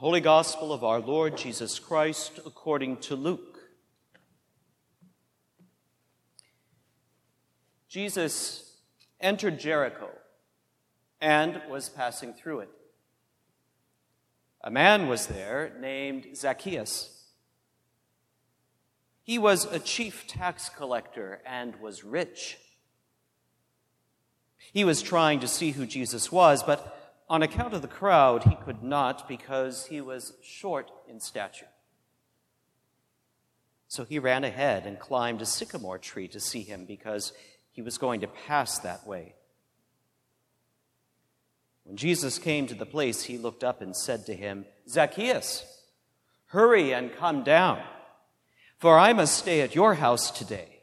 Holy Gospel of our Lord Jesus Christ according to Luke. Jesus entered Jericho and was passing through it. A man was there named Zacchaeus. He was a chief tax collector and was rich. He was trying to see who Jesus was, but on account of the crowd, he could not because he was short in stature. So he ran ahead and climbed a sycamore tree to see him because he was going to pass that way. When Jesus came to the place, he looked up and said to him, Zacchaeus, hurry and come down, for I must stay at your house today.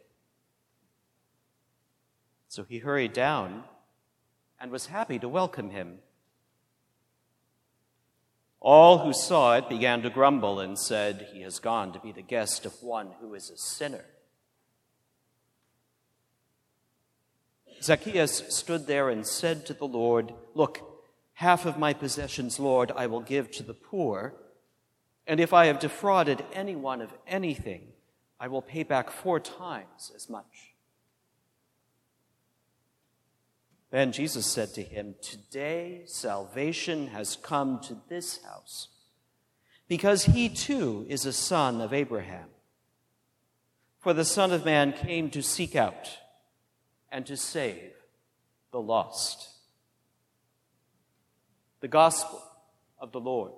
So he hurried down and was happy to welcome him. All who saw it began to grumble and said, He has gone to be the guest of one who is a sinner. Zacchaeus stood there and said to the Lord, Look, half of my possessions, Lord, I will give to the poor, and if I have defrauded anyone of anything, I will pay back four times as much. Then Jesus said to him, Today salvation has come to this house, because he too is a son of Abraham. For the Son of Man came to seek out and to save the lost. The Gospel of the Lord.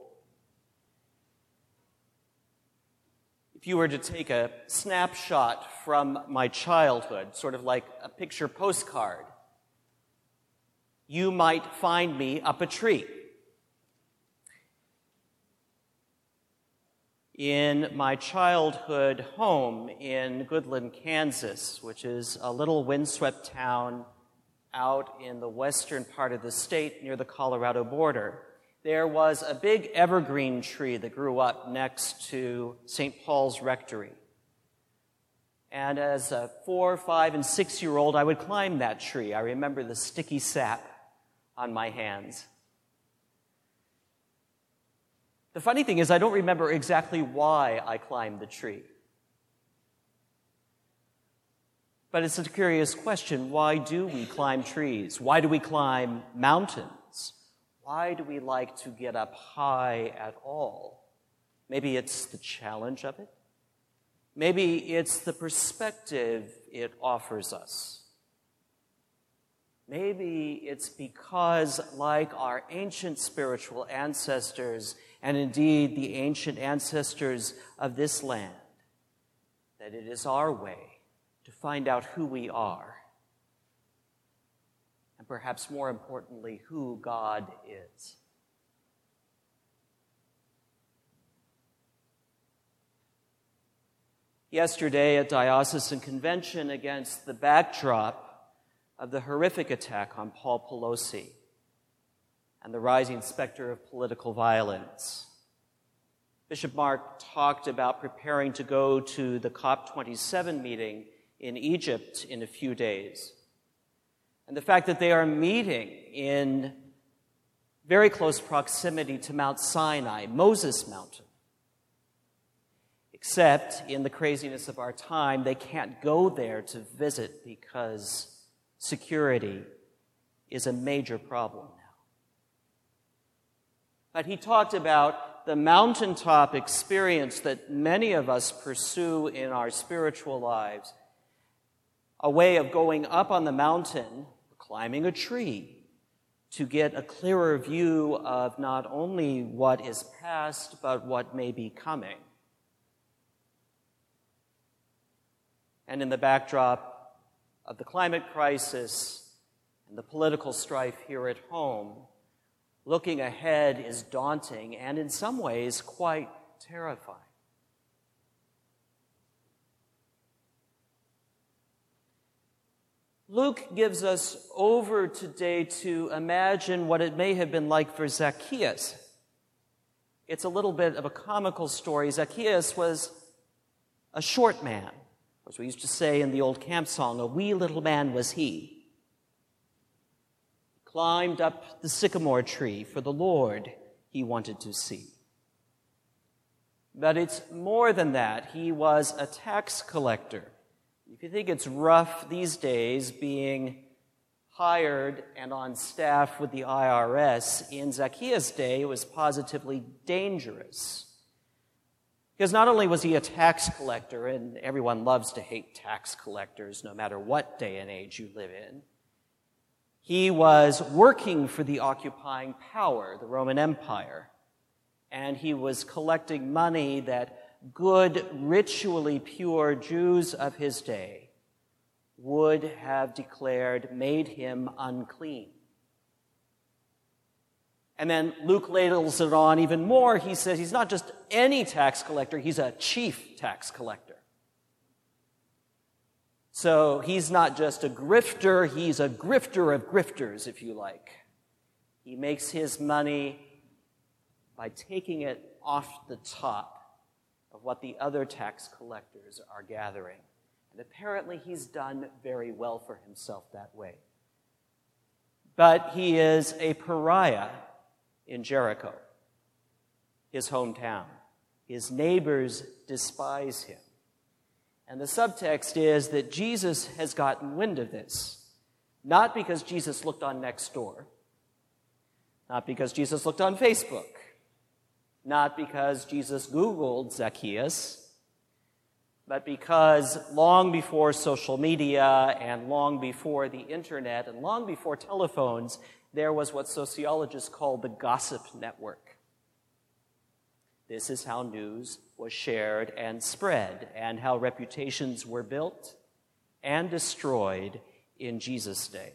If you were to take a snapshot from my childhood, sort of like a picture postcard, you might find me up a tree. In my childhood home in Goodland, Kansas, which is a little windswept town out in the western part of the state near the Colorado border, there was a big evergreen tree that grew up next to St. Paul's Rectory. And as a four, five, and six year old, I would climb that tree. I remember the sticky sap on my hands. The funny thing is, I don't remember exactly why I climbed the tree. But it's a curious question. Why do we climb trees? Why do we climb mountains? Why do we like to get up high at all? Maybe it's the challenge of it. Maybe it's the perspective it offers us. Maybe it's because, like our ancient spiritual ancestors, and indeed the ancient ancestors of this land, that it is our way to find out who we are, and perhaps more importantly, who God is. Yesterday at Diocesan Convention, against the backdrop of the horrific attack on Paul Pelosi and the rising specter of political violence. Bishop Mark talked about preparing to go to the COP27 meeting in Egypt in a few days. And the fact that they are meeting in very close proximity to Mount Sinai, Moses Mountain. Except in the craziness of our time, they can't go there to visit because security is a major problem now. But he talked about the mountaintop experience that many of us pursue in our spiritual lives a way of going up on the mountain, climbing a tree, to get a clearer view of not only what is past, but what may be coming. And in the backdrop of the climate crisis and the political strife here at home, looking ahead is daunting and in some ways quite terrifying. Luke gives us over today to imagine what it may have been like for Zacchaeus. It's a little bit of a comical story. Zacchaeus was a short man. As we used to say in the old camp song, a wee little man was he. Climbed up the sycamore tree for the Lord he wanted to see. But it's more than that. He was a tax collector. If you think it's rough these days being hired and on staff with the IRS, in Zacchaeus' day, it was positively dangerous. Because not only was he a tax collector, and everyone loves to hate tax collectors no matter what day and age you live in, he was working for the occupying power, the Roman Empire. And he was collecting money that good, ritually pure Jews of his day would have declared made him unclean. And then Luke ladles it on even more. He says he's not just any tax collector, he's a chief tax collector. So he's not just a grifter, he's a grifter of grifters, if you like. He makes his money by taking it off the top of what the other tax collectors are gathering. And apparently he's done very well for himself that way. But he is a pariah in Jericho, his hometown. His neighbors despise him. And the subtext is that Jesus has gotten wind of this. Not because Jesus looked on Nextdoor, not because Jesus looked on Facebook, not because Jesus Googled Zacchaeus, but because long before social media and long before the internet and long before telephones, there was what sociologists call the gossip network. This is how news was shared and spread, and how reputations were built and destroyed in Jesus' day.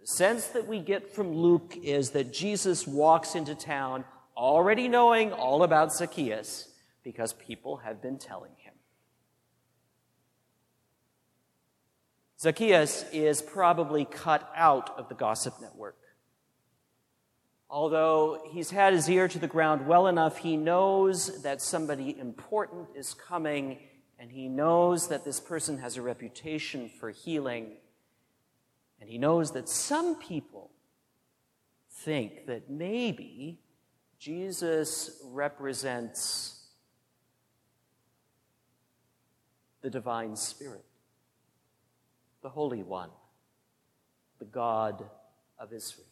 The sense that we get from Luke is that Jesus walks into town already knowing all about Zacchaeus because people have been telling him. Zacchaeus is probably cut out of the gossip network. Although he's had his ear to the ground well enough, he knows that somebody important is coming, and he knows that this person has a reputation for healing. And he knows that some people think that maybe Jesus represents the divine spirit, the Holy One, the God of Israel.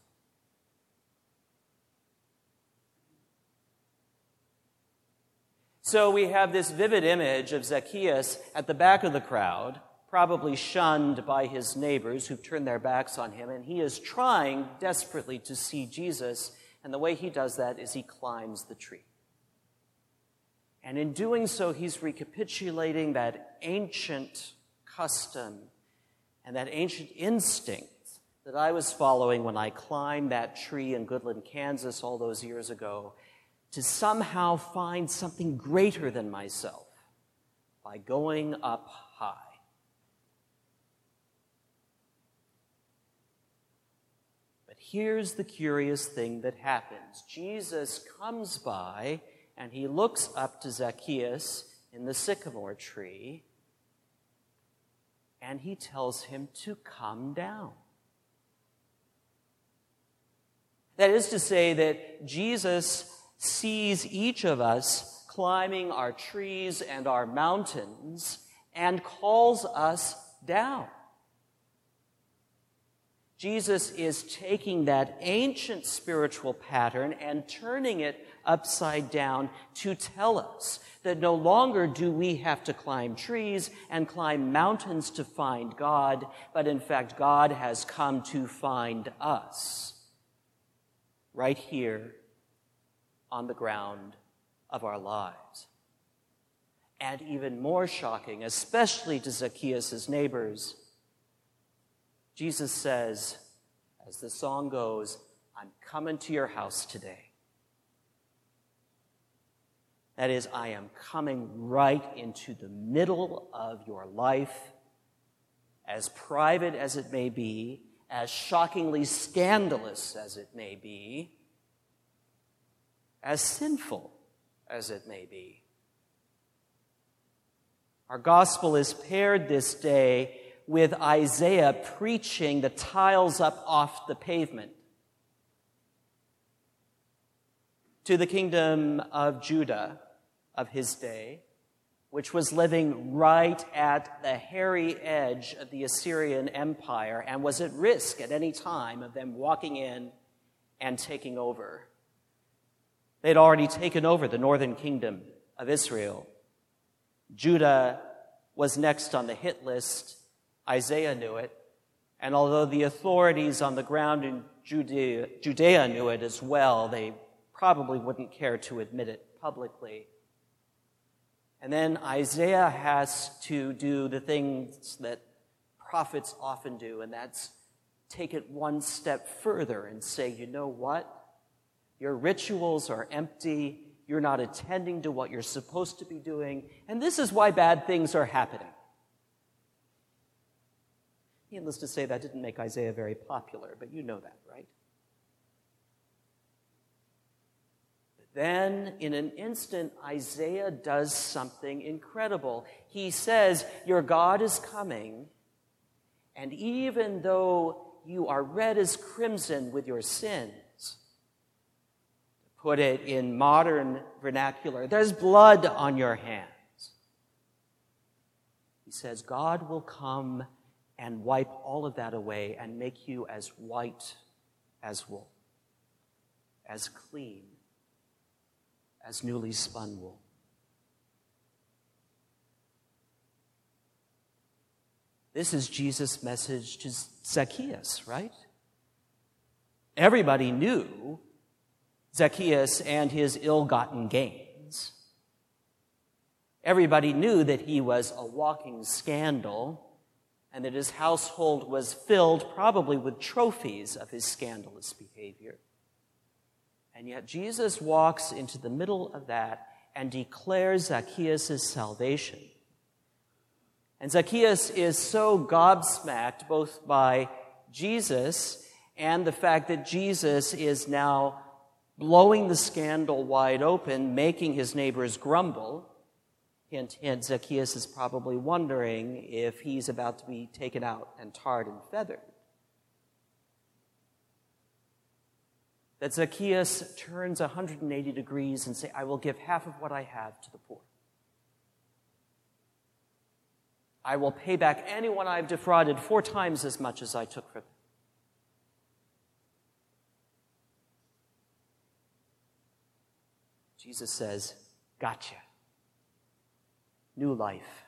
So we have this vivid image of Zacchaeus at the back of the crowd, probably shunned by his neighbors who've turned their backs on him, and he is trying desperately to see Jesus. And the way he does that is he climbs the tree. And in doing so, he's recapitulating that ancient custom and that ancient instinct that I was following when I climbed that tree in Goodland, Kansas all those years ago to somehow find something greater than myself by going up high. But here's the curious thing that happens Jesus comes by and he looks up to Zacchaeus in the sycamore tree and he tells him to come down. That is to say, that Jesus sees each of us climbing our trees and our mountains and calls us down. Jesus is taking that ancient spiritual pattern and turning it upside down to tell us that no longer do we have to climb trees and climb mountains to find God, but in fact, God has come to find us right here on the ground of our lives. And even more shocking, especially to Zacchaeus' neighbors, Jesus says, as the song goes, I'm coming to your house today. That is, I am coming right into the middle of your life, as private as it may be, as shockingly scandalous as it may be, as sinful as it may be. Our gospel is paired this day with Isaiah preaching the tiles up off the pavement. To the kingdom of Judah, of his day, which was living right at the hairy edge of the Assyrian Empire and was at risk at any time of them walking in and taking over. They'd already taken over the northern kingdom of Israel. Judah was next on the hit list. Isaiah knew it. And although the authorities on the ground in Judea, Judea knew it as well, they probably wouldn't care to admit it publicly. And then Isaiah has to do the things that prophets often do, and that's take it one step further and say, you know what? Your rituals are empty. You're not attending to what you're supposed to be doing. And this is why bad things are happening. Needless to say, that didn't make Isaiah very popular, but you know that, right? Then, in an instant, Isaiah does something incredible. He says, Your God is coming, and even though you are red as crimson with your sins, put it in modern vernacular, there's blood on your hands. He says, God will come and wipe all of that away and make you as white as wool, as clean as newly spun wool. This is Jesus' message to Zacchaeus, right? Everybody knew Zacchaeus and his ill gotten gains. Everybody knew that he was a walking scandal and that his household was filled probably with trophies of his scandalous behavior. And yet Jesus walks into the middle of that and declares Zacchaeus' salvation. And Zacchaeus is so gobsmacked both by Jesus and the fact that Jesus is now blowing the scandal wide open, making his neighbors grumble. Hint, hint, Zacchaeus is probably wondering if he's about to be taken out and tarred and feathered. that Zacchaeus turns 180 degrees and say, I will give half of what I have to the poor. I will pay back anyone I've defrauded four times as much as I took from them. Jesus says, Gotcha. New life.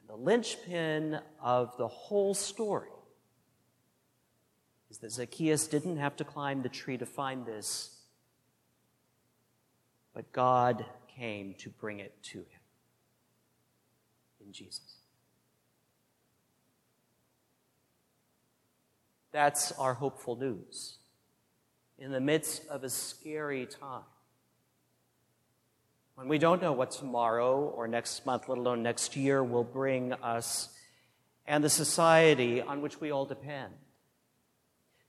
And the linchpin of the whole story is that Zacchaeus didn't have to climb the tree to find this, but God came to bring it to him in Jesus. That's our hopeful news. In the midst of a scary time, when we don't know what tomorrow or next month, let alone next year, will bring us and the society on which we all depend.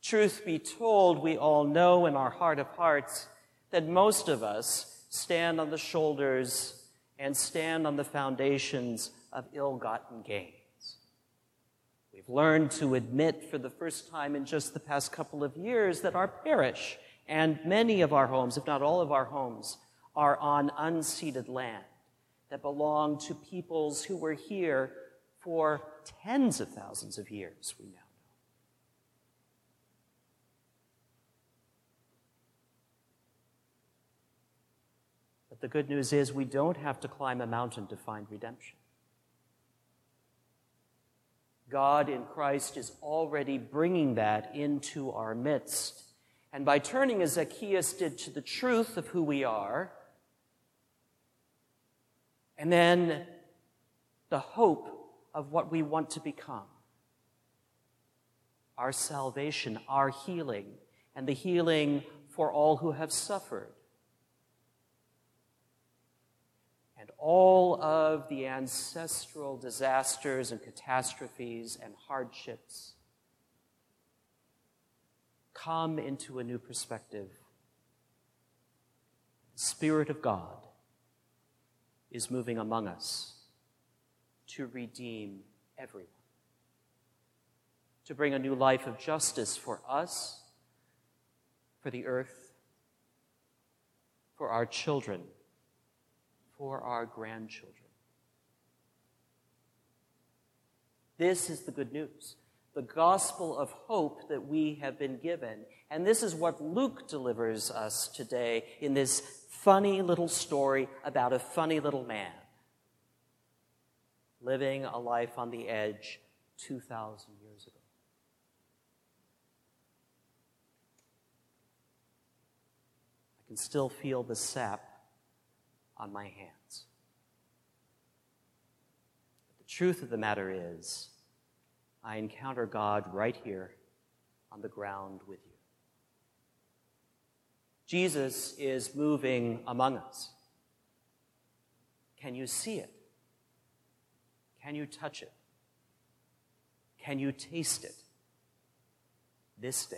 Truth be told, we all know in our heart of hearts that most of us stand on the shoulders and stand on the foundations of ill gotten gains. We've learned to admit for the first time in just the past couple of years that our parish and many of our homes, if not all of our homes, are on unceded land that belong to peoples who were here for tens of thousands of years, we now know. But the good news is we don't have to climb a mountain to find redemption. God in Christ is already bringing that into our midst. And by turning as Zacchaeus did to the truth of who we are, and then the hope of what we want to become, our salvation, our healing, and the healing for all who have suffered and all of the ancestral disasters and catastrophes and hardships come into a new perspective. The Spirit of God is moving among us to redeem everyone, to bring a new life of justice for us, for the earth, for our children, for our grandchildren. This is the good news, the gospel of hope that we have been given. And this is what Luke delivers us today in this funny little story about a funny little man living a life on the edge 2,000 years ago. I can still feel the sap on my hands. But the truth of the matter is, I encounter God right here on the ground with you. Jesus is moving among us. Can you see it? Can you touch it? Can you taste it this day?